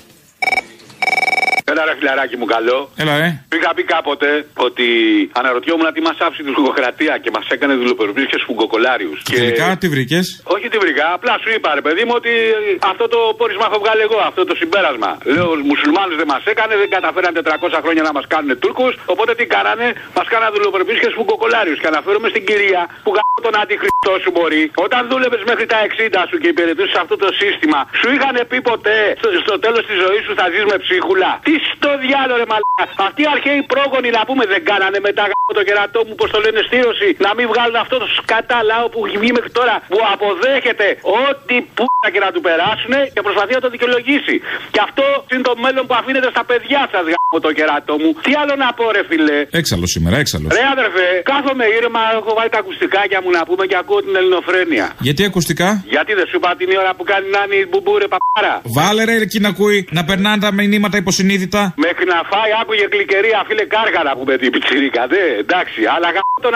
Έλα ρε φιλαράκι μου καλό. Έλα, ε. Είχα πει κάποτε ότι αναρωτιόμουν τι μας άφησε τη λογοκρατία και μας έκανε δουλοπερβρίσκε φουγκοκολάριου. Και τελικά τι βρήκες; Όχι τι βρήκα, απλά σου είπα ρε παιδί μου ότι αυτό το πόρισμα έχω βγάλει εγώ, αυτό το συμπέρασμα. Λέω, οι μουσουλμάνους δεν μας έκανε, δεν καταφέραν 400 χρόνια να μας κάνουν Τούρκους, οπότε τι κάνανε, μας κάνανε δουλοπερβρίσκε φουγκοκολάριου. Και αναφέρομαι στην κυρία που γάμω τον αντιχριστό σου μπορεί. Όταν δούλευες μέχρι τα 60 σου και υπηρετούσες αυτό το σύστημα, σου είχαν πει ποτέ στο, στο τέλος της ζωής σου θα ζεις με ψίχουλα. Τι στο διάλογο ρε μαλάκα. Αυτοί οι αρχαίοι πρόγονοι να πούμε δεν κάνανε μετά γάμο το κερατό μου, πώς το λένε στήρωση, να μην βγάλουν αυτό το σκατά λαό που έχει βγει μέχρι τώρα που αποδέχεται ό,τι πούτα και να του περάσουν και προσπαθεί να το δικαιολογήσει. Και αυτό είναι το μέλλον που αφήνεται στα παιδιά σας γάμο το κερατό μου. Τι άλλο να πω ρε φιλέ. Έξαλλος σήμερα, έξαλλος. Ρε αδερφέ, κάθομαι ήρεμα, έχω βάλει τα ακουστικάκια μου να πούμε και ακούω την ελληνοφρένεια. Γιατί ακουστικά; Γιατί δεν σου είπα την ώρα που κάνει να είναι η μπουμπουρε παπάρα. Βάλε ρε εκεί να ακούει να περνάνε τα μηνύματα υποσυνείδητα. Μέχρι να φάει άκουγε γλυκερία, φίλε κάργαρα που με την πιτσιρίκα, δε, εντάξει. Αλλά γάμο τον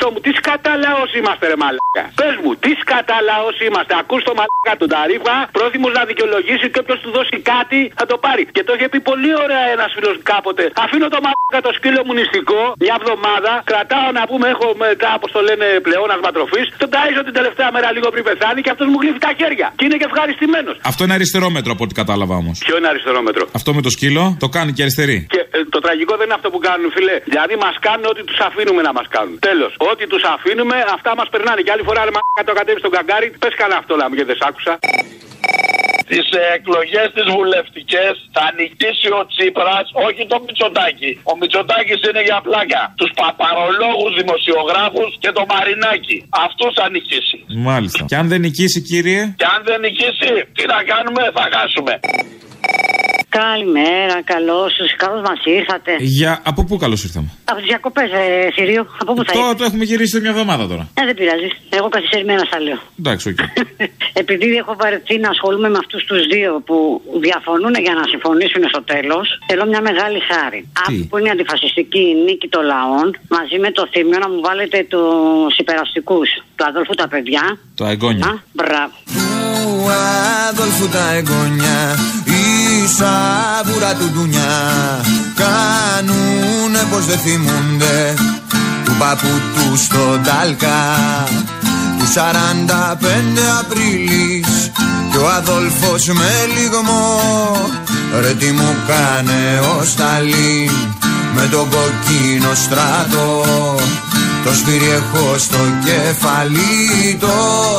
αντιχτό μου, τι σκατά λαός είμαστε ρε μαλάκα. Πες μου, τι σκατά λαός είμαστε. Ακούς το μαλάκα τον ταρίφα, πρόθυμος να δικαιολογήσει και όποιος του δώσει κάτι θα το πάρει. Και το είχε πει πολύ ωραία ένας φίλος κάποτε. Αφήνω το μαλάκα το σκύλο μου νηστικό μια εβδομάδα, κρατάω να πούμε έχω μετά όπως το λένε πλεόνασμα τροφής, τον ταΐζω την τελευταία μέρα λίγο πριν πεθάνει και αυτός μου γλύφει τα χέρια. Και είναι και ευχαριστημένος. Αυτό είναι αριστερό μέτρο από ό,τι κατάλαβα όμως. Ποιο είναι αριστερό μέτρο. Αυτό με το σκύλο το κάνει και αριστερή. Και ε, το τραγικό δεν είναι αυτό που κάνουν, φιλέ. Δηλαδή μας κάνουν ό,τι τους αφήνουμε να μας κάνουν. Τέλος. Ό,τι τους αφήνουμε, αυτά μας περνάνε. Και άλλη φορά, ρε μαλάκα, το κατέβεις στον καγκάρι, πες κανένα αυτό, λάμου, γιατί δεν σ' άκουσα. Τις εκλογές τις βουλευτικές θα νικήσει ο Τσίπρας, όχι το Μητσοτάκι. Ο Μητσοτάκι είναι για πλάκα. Τους παπαρολόγους δημοσιογράφους και το Μαρινάκι. Αυτούς θα νικήσει. Μάλιστα. Και αν δεν νικήσει, κύριε; Και αν δεν νικήσει, τι να κάνουμε, θα χάσουμε. Καλημέρα, καλώς σα. Καλώς μας ήρθατε. Για... Από πού καλώς ήρθαμε; Από τις διακοπές, ε, Συρίου. Από πού θα Τώρα ήρθατε. το έχουμε γυρίσει σε μια εβδομάδα τώρα. Ε, δεν πειράζει. Εγώ καθυστερημένα θα λέω. Εντάξει, οκ. Επειδή έχω βαρεθεί να ασχολούμαι με αυτούς τους δύο που διαφωνούν για να συμφωνήσουν στο τέλος, θέλω μια μεγάλη χάρη. Αυτό που είναι η αντιφασιστική νίκη των λαών, μαζί με το Θύμιο να μου βάλετε τους υπεραστικούς. Του Αδόλφου τα παιδιά. Τα εγγόνια. Α, μπράβο. Του Αδόλφου τα εγγόνια Η σαβούρα του ντουνιά. Κάνουνε πως δεν θυμούνται Του παππού του στον Τάλκα. Τους 45 Απρίλης Κι ο Αδόλφος με λιγμό. Ρε τι μου κάνε ο Σταλίν Με τον κοκκίνο στράτο το σφύρι έχω στο κεφάλι, το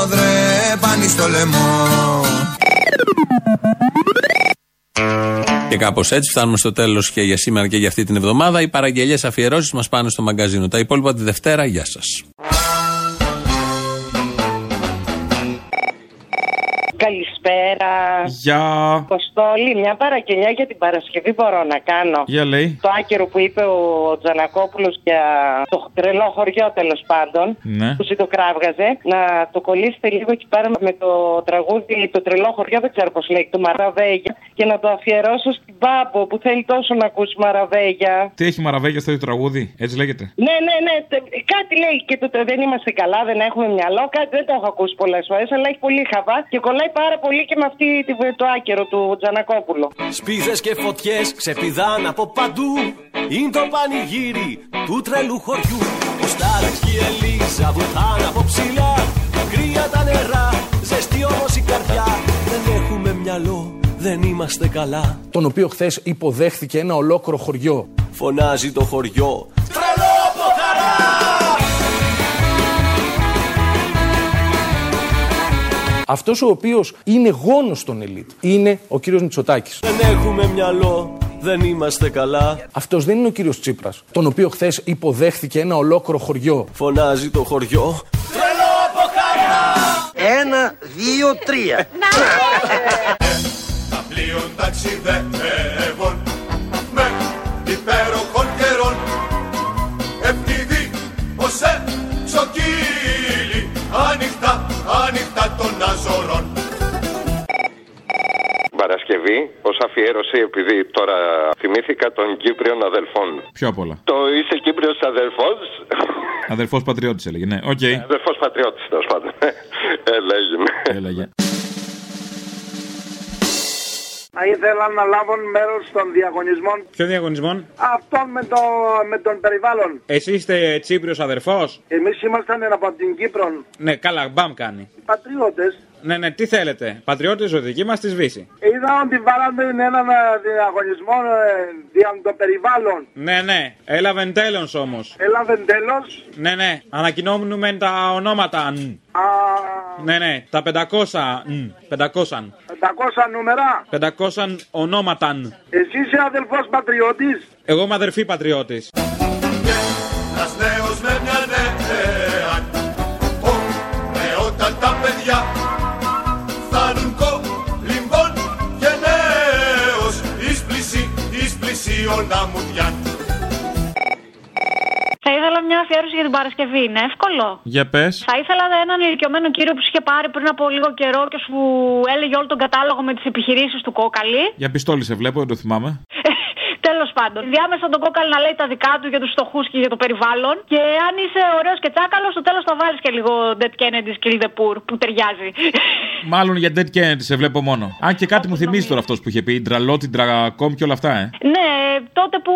δρέπανι στο λαιμό. Και κάπως έτσι φτάνουμε στο τέλος και για σήμερα και για αυτή την εβδομάδα. Οι παραγγελίες αφιερώσεις μας πάνε στο μαγκαζίνο. Τα υπόλοιπα τη Δευτέρα. Γεια σας. Καλησπέρα. Γεια. Αποστόλη, μια παραγγελιά για την Παρασκευή μπορώ να κάνω. Για λέει. Το άκερο που είπε ο Τζανακόπουλος για το τρελό χωριό τέλος πάντων. Ναι. Που το κράβγαζε. Να το κολλήσετε λίγο εκεί πέρα με το τραγούδι Το τρελό χωριό, δεν ξέρω πώς λέει, του Μαραβέγια. Και να το αφιερώσω στην Πάμπο που θέλει τόσο να ακούσει Μαραβέγια. Τι έχει μαραβέγια στο ίδιο τραγούδι, έτσι λέγεται; Ναι, ναι, ναι. τε- Κάτι λέει και το, το δεν είμαστε καλά, δεν έχουμε μυαλό. Κάτι δεν το έχω ακούσει πολλές φορές, αλλά έχει πολύ χαβά και κολλάει πάρα πολύ και με αυτή τη- το άκερο του Τζανακόπουλου. Σπίθες και φωτιές ξεπηδάν από παντού. Είναι το πανηγύρι του τρελού χωριού. Ο Στάλεξ και η Ελίζα βουτάν από ψηλά. Κρύα τα νερά, ζεστή όμως η καρδιά. Δεν έχουμε μυαλό, δεν είμαστε καλά. Τον οποίο χθες υποδέχθηκε ένα ολόκληρο χωριό. Φωνάζει το χωριό Αυτός ο οποίος είναι γόνος των ελίτ είναι ο κύριος Μητσοτάκης. Δεν έχουμε μυαλό, δεν είμαστε καλά Αυτός δεν είναι ο κύριος Τσίπρας, τον οποίο χθες υποδέχθηκε ένα ολόκληρο χωριό. Φωνάζει το χωριό Τρελό από χαρά Ένα, δύο, τρία. Τα πλοίων ταξιδεύουν Παρασκευή, ως αφιέρωση, επειδή τώρα θυμήθηκα των Κύπριων αδελφών. Πιο απ' όλα. Το είσαι Κύπριος αδελφός, Αδερφό πατριώτης έλεγε, ναι. Οκ. αδελφός πατριώτης τέλος πάντων. Έλεγε. Έλεγε. Θα ήθελα να λάβουν μέρος των διαγωνισμών Ποιο διαγωνισμό; αυτών με, το, με τον περιβάλλον. Εσύ είστε Τσίπριος αδερφός; Εμείς ήμασταν από την Κύπρο Ναι, καλά, μπαμ κάνει. πατριώτες. Ναι, ναι, τι θέλετε. Πατριώτες ζωτική μας της σβήσει. Είδα ότι βάλατε έναν ε, διαγωνισμό ε, για το περιβάλλον. Ναι, ναι, έλαβε τέλος όμως. Έλαβε τέλος. Ναι, ναι, ανακοινώνουμε τα ονόματα. νν. Ναι, ναι, τα 500. νν, 500. 500 νούμερα. 500 ονόματα. νν. Εσύ είσαι αδελφός πατριώτης; Εγώ είμαι αδερφή πατριώτης. Πλησίον αμμουδιάν Θα ήθελα μια αφιέρωση για την Παρασκευή. Είναι εύκολο; Για πες. Θα ήθελα έναν ηλικιωμένο κύριο που σου είχε πάρει πριν από λίγο καιρό και σου έλεγε όλο τον κατάλογο με τις επιχειρήσεις του κόκαλη. Για πιστόλι σε βλέπω, δεν το θυμάμαι. Τέλος πάντων, διάμεσα τον κόκαλη να λέει τα δικά του για τους φτωχούς και για το περιβάλλον. Και αν είσαι ωραίος και τσάκαλος, στο τέλος θα βάλεις και λίγο Dead Kennedy Kill the Poor που ταιριάζει. Μάλλον για Dead Kennedy σε βλέπω μόνο. Αν και κάτι μου θυμίζει τώρα αυτός που είχε πει. Ντραλό, την τραγακόμ και όλα αυτά, ε. ναι, τότε που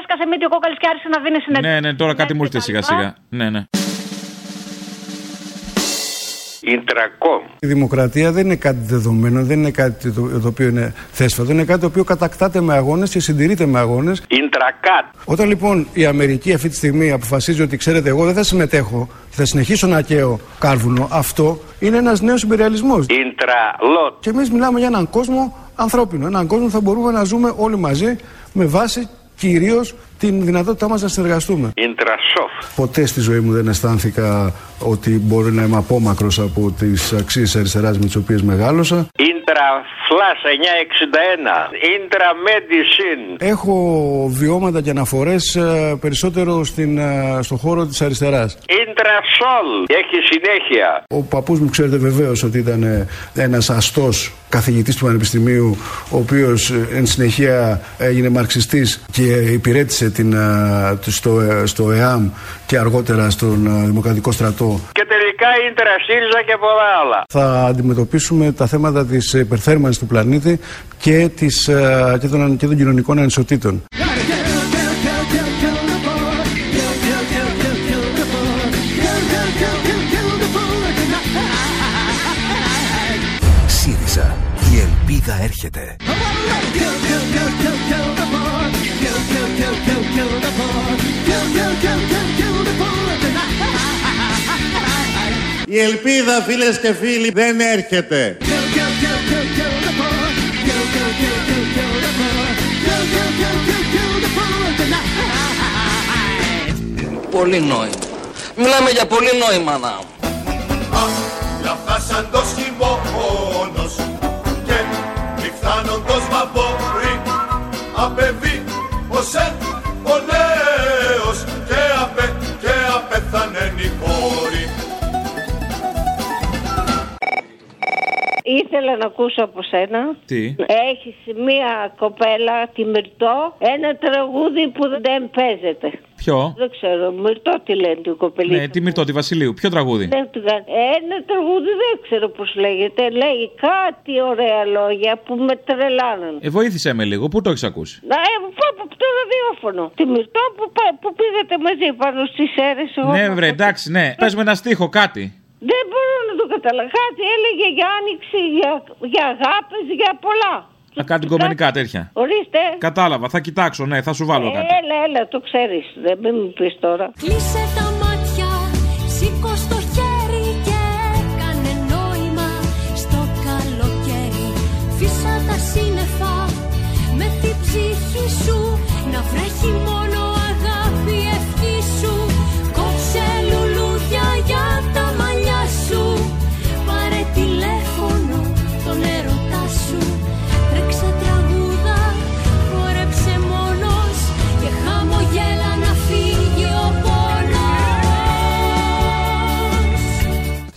έσκασε μύτη ο κόκαλης και άρχισε να δίνει συνέντευξη. Ναι, ναι, τώρα κάτι μου ήρθε σιγά σιγά. Ναι, ναι. Ιντρακόμ. Η δημοκρατία δεν είναι κάτι δεδομένο, δεν είναι κάτι το, το οποίο είναι θέσφατο, είναι κάτι το οποίο κατακτάται με αγώνες και συντηρείται με αγώνες. Ιντρακάτ. Όταν λοιπόν η Αμερική αυτή τη στιγμή αποφασίζει ότι ξέρετε, εγώ δεν θα συμμετέχω, θα συνεχίσω να καίω κάρβουνο, αυτό είναι ένας νέος υπεριαλισμό. Ιντραλότ. Και εμείς μιλάμε για έναν κόσμο ανθρώπινο. Έναν κόσμο που θα μπορούμε να ζούμε όλοι μαζί με βάση κυρίως την δυνατότητά μας να συνεργαστούμε. Intrasoft. Ποτέ στη ζωή μου δεν αισθάνθηκα ότι μπορεί να είμαι απόμακρος από τις αξίες αριστεράς με τις οποίες μεγάλωσα. Intraflash 961. Intramedicine. Έχω βιώματα και αναφορές περισσότερο στην, ε, στον χώρο της αριστεράς. Intrasol. Έχει συνέχεια. Ο παππούς μου ξέρετε βεβαίως ότι ήταν ε, ένας αστός καθηγητής του Πανεπιστημίου ο οποίος ε, εν συνεχεία έγινε μαρξιστής και υπηρέτησε την, ε, στο, ε, στο ΕΑΜ και αργότερα στον ε, Δημοκρατικό Στρατό. Και τελικά Intrasίλζα και πολλά άλλα. Θα αντιμετωπίσουμε τα θέματα της υπερθέρμανσης του πλανήτη και, της, ε, και, των, και των κοινωνικών ανισοτήτων. ΣΥΡΙΖΑ. Η ελπίδα έρχεται. Η ελπίδα φίλες και φίλοι δεν έρχεται. Πολύ νόημα. Μιλάμε για πολύ νόημα να. Λαφτά σαν το χειμώνος και μη φθάνοντος βαπόρι απεβεί ως Ήθελα να ακούσω από σένα. Τι; Έχεις μία κοπέλα, τη Μυρτώ, ένα τραγούδι που δεν παίζεται. Ποιο; Δεν ξέρω, Μυρτώ τι λένε την κοπελίτσα. Ναι, τη Μυρτώ, τη Βασιλείου. Ποιο τραγούδι; Δεν του κάνει. Ένα τραγούδι δεν ξέρω πώς λέγεται. Λέει κάτι ωραία λόγια που με τρελάναν. Ε, βοήθησε με λίγο. Πού το έχεις ακούσει; Να ε, πω από το ραδιόφωνο. Τη Μυρτώ που, πα- που πήγατε μαζί πάνω στις αίρες. εγώ. Ναι, βρε, εντάξει, ναι. Πες με ένα στίχο, κάτι. Δεν μπορώ να το καταλάβω. Κάτι έλεγε για άνοιξη, για, για αγάπες, για πολλά. Να κάτι κομμενικά τέτοια. Ορίστε. Κατάλαβα, θα κοιτάξω, ναι, θα σου βάλω κάτι. Έλα, έλα, το ξέρεις. Δεν μην μου πεις τώρα. Κλείσε τα μάτια, σήκω στο χέρι και κάνε νόημα στο καλοκαίρι. Φύσα τα σύννεφα με την ψυχή σου να βρέχει μόνο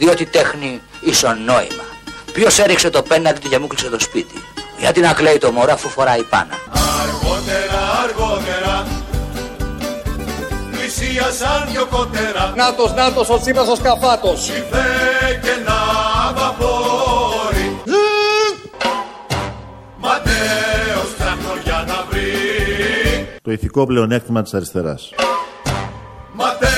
Διότι τέχνη ίσον νόημα. Ποιος έριξε το πέναντι του και μου κλείσε το σπίτι. Γιατί να κλαίει το μωρό αφού φοράει πάνα. Αργότερα, αργότερα πλησίασαν δυο κότερα Νάτος, νάτος, ο Τσίπρας ο Σκαφάτος. Ήρθε και ένα βαπόρι Ματέος τρατοριά να βρει Το ηθικό πλεονέκτημα της αριστεράς. Ματθαίος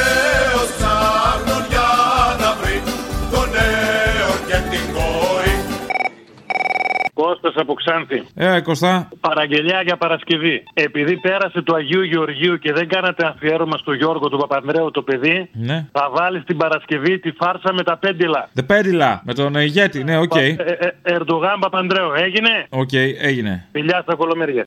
από Ξάνθη. Ε, Κωστά. Παραγγελιά για Παρασκευή. Επειδή πέρασε του Αγίου Γεωργίου και δεν κάνατε αφιέρωμα στο Γιώργο του Παπανδρέου το παιδί, Ναι. θα βάλεις την Παρασκευή τη φάρσα με τα πέντυλα. Τα πέντυλα με τον ε, ηγέτη, ναι, οκ. Ε, ε, Ερντογάν Παπανδρέου. Έγινε; Οκ, έγινε. Φιλιά στα κωλομέρια.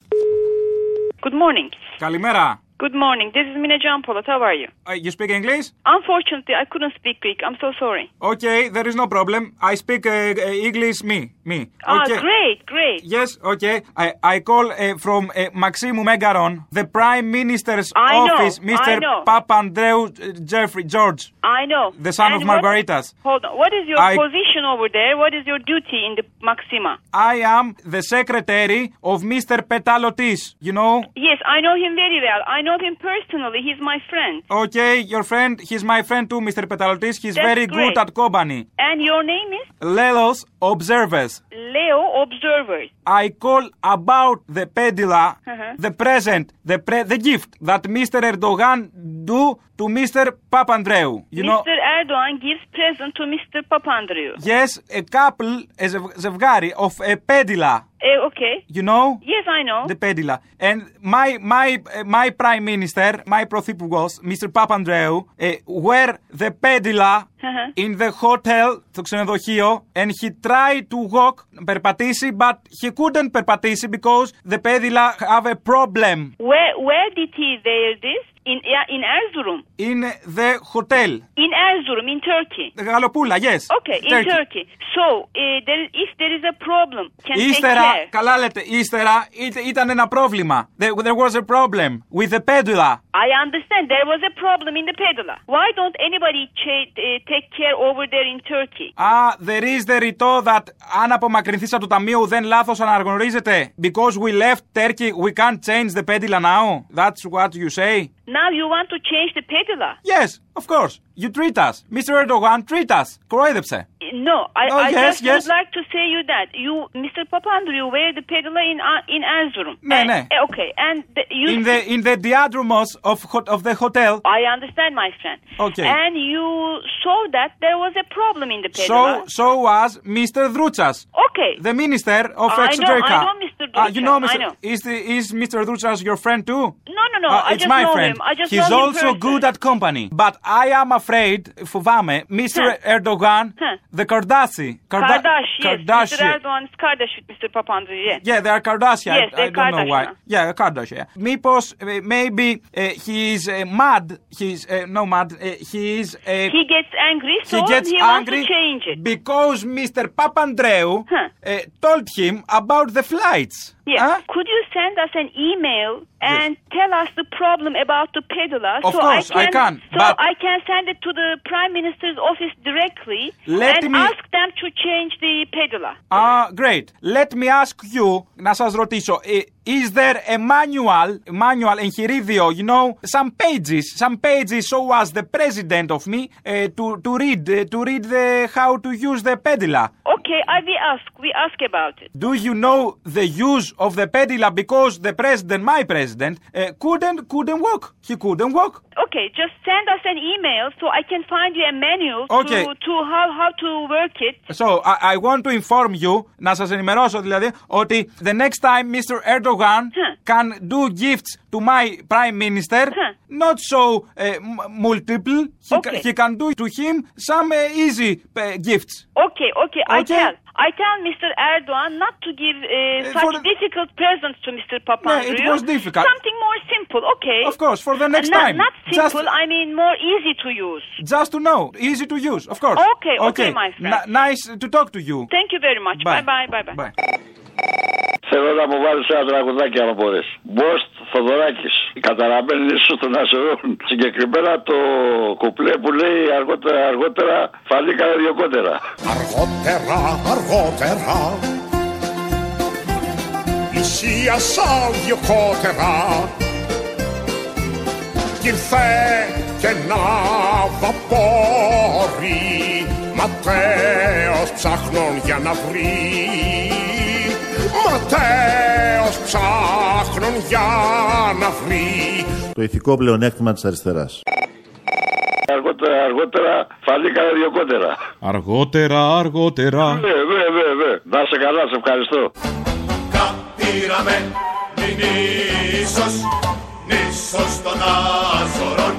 Good morning. Καλημέρα. Good morning. This is Mina Jampolot. How are you? Uh, you speak English? Unfortunately, I couldn't speak Greek. I'm so sorry. Okay, there is no problem. I speak uh, uh, English, me, me. Okay. Ah, Okay. great, great. Yes, okay. I, I call uh, from uh, Maximu Megaron, the Prime Minister's I know, office, Mr. Know. Papandreou uh, Jeffrey George, I know. the son And of what- Margaritas. hold on. What is your I- position over there? What is your duty in the Maxima? I am the secretary of Mr. Petalotis, you know? Yes, I know him very well. I know him personally. He's my friend. Okay, your friend, he's my friend too, Mr. Petalotis. He's That's very good at company. And your name is Lelos Observers. Leo Observers. I call about the pedila, Uh-huh. the present, the pre- the gift that Mr. Erdogan do to Mr. Papandreou. You know, Mr. Erdogan gives present to Mr. Papandreou. Yes, a couple, a ζευ- ζευγάρι of a pedila. Uh, okay. You know? Yes, I know. The pedila. And my my uh, my prime minister, my πρωθυπουργός, Mr. Papandreou, uh, were the pedila Uh-huh. in the hotel, στο ξενοδοχείο, and he tried to walk, περπατήσει, but he couldn't περπατήσει because the pedila have a problem Where where did he wear this? In yeah, in Erzurum. in the hotel. In Erzurum, in Turkey. Γαλοπούλα, yes. Okay, in Turkey. So, uh, there, if there is a problem, can take Ύστερα, care. καλά λέτε, ύστερα είτε- ήταν ένα πρόβλημα. There, there was a problem with the pedula. I understand there was a problem in the pedala. Why don't anybody cha- uh, take care over there in Turkey? Ah, there is the ρητό that αν απομακρυνθείς από το ταμείο δεν λάθος αναγνωρίζεται. Because we left Turkey, we can't change the pedula now. That's what you say. Now you want to change the pedala? Yes, of course. You treat us. Mr. Erdogan, treat us. Κορόιδεψε. No, I, Oh, I yes, just yes. would like to say you that you, Mr. Papandreou, wear the pedala in uh, in Erzurum. Ναι, And- ναι. uh, Okay, and the, you. In the, in the diadromos of, hot- of the hotel. I understand, my friend. Okay. And you saw that there was a problem in the pedala. So, so was Mr. Drutsas. Okay. The minister of I know- Exoterica. I know Mr. Ah, you know, Drutsas, I Mr. know. Is, the, is Mr. Drutsas your friend too? No, no, no. Ah, I it's just my know friend. him. I just He's know him also person. good at company. But I am afraid, φοβάμαι, Mr. Huh. Erdogan, Huh. the Kardashian. Karda- Kardash, yes. Mr. Kardashian. Erdogan's Kardash with Mr. Papandreou, yes. Yeah, they are Kardashian. Yes, I, I they're don't know why. Kardashian. Yeah, Kardashian. Yeah. Mipos, uh, maybe uh, he's uh, mad. He's uh, no mad. Uh, he's uh, He gets angry, so he gets wants angry to change it. because Mr. Papandreou uh, told him about the flights. Yeah. Huh? Could you send us an email and tell us the problem about the pedala? Of so course, I I can, can, So but- I can send it to the Prime Minister's office directly Let and me- ask them to change the pedala. Ah, great. Let me ask you, να σας ρωτήσω, ε, is there a manual, manual εγχειρίδιο, you know, some pages, some pages so as the president of me uh, to, to read, uh, to read the, how to use the pedila. Okay, I we ask. We ask about it. Do you know the use of the pedila because the president, my president, uh, couldn't, couldn't walk. He couldn't walk. Okay, just send us an email so I can find you a manual Okay. to, to how, how to work it. So, I, I want to inform you, να σας ενημερώσω δηλαδή, ότι the next time Mr. Erdogan can do gifts to my prime minister, not so uh, m- multiple, he, ca- he can do to him some uh, easy uh, gifts. Okay, okay, I Okay. tell. I tell Mr. Erdogan not to give uh, such difficult presents to Mr. Papandreou. it was difficult. Something more simple, okay? Of course, for the next not, time. Not Just- simple, I mean more easy to use. Just to know, easy to use, of course. Okay, okay, my friend. N- nice to talk to you. Thank you very much. Bye. Bye, bye, bye, bye. Θέλω να μου βάλεις ένα τραγουδάκι αν μπορείς. Μποστ Θοδωράκης. Καταλαβαίνει ίσω τον Ασερών. Συγκεκριμένα το κουπλέ που λέει αργότερα, αργότερα φανήκανε δυο κότερα. Αργότερα, αργότερα Πλησίασα δυο κότερα Κι ήρθε και ένα βαπόρι Ματέος ψάχνων για να βρει Ματέος ψάχνων για να βρει Το ηθικό πλεονέκτημα της αριστεράς. Αργότερα, αργότερα φανήκανε δυο κότερα. Αργότερα, αργότερα. Ναι, ναι, ναι, ναι. Να σε καλά, σε ευχαριστώ. Πήραμε την ίσος, νήσος των Άζωρων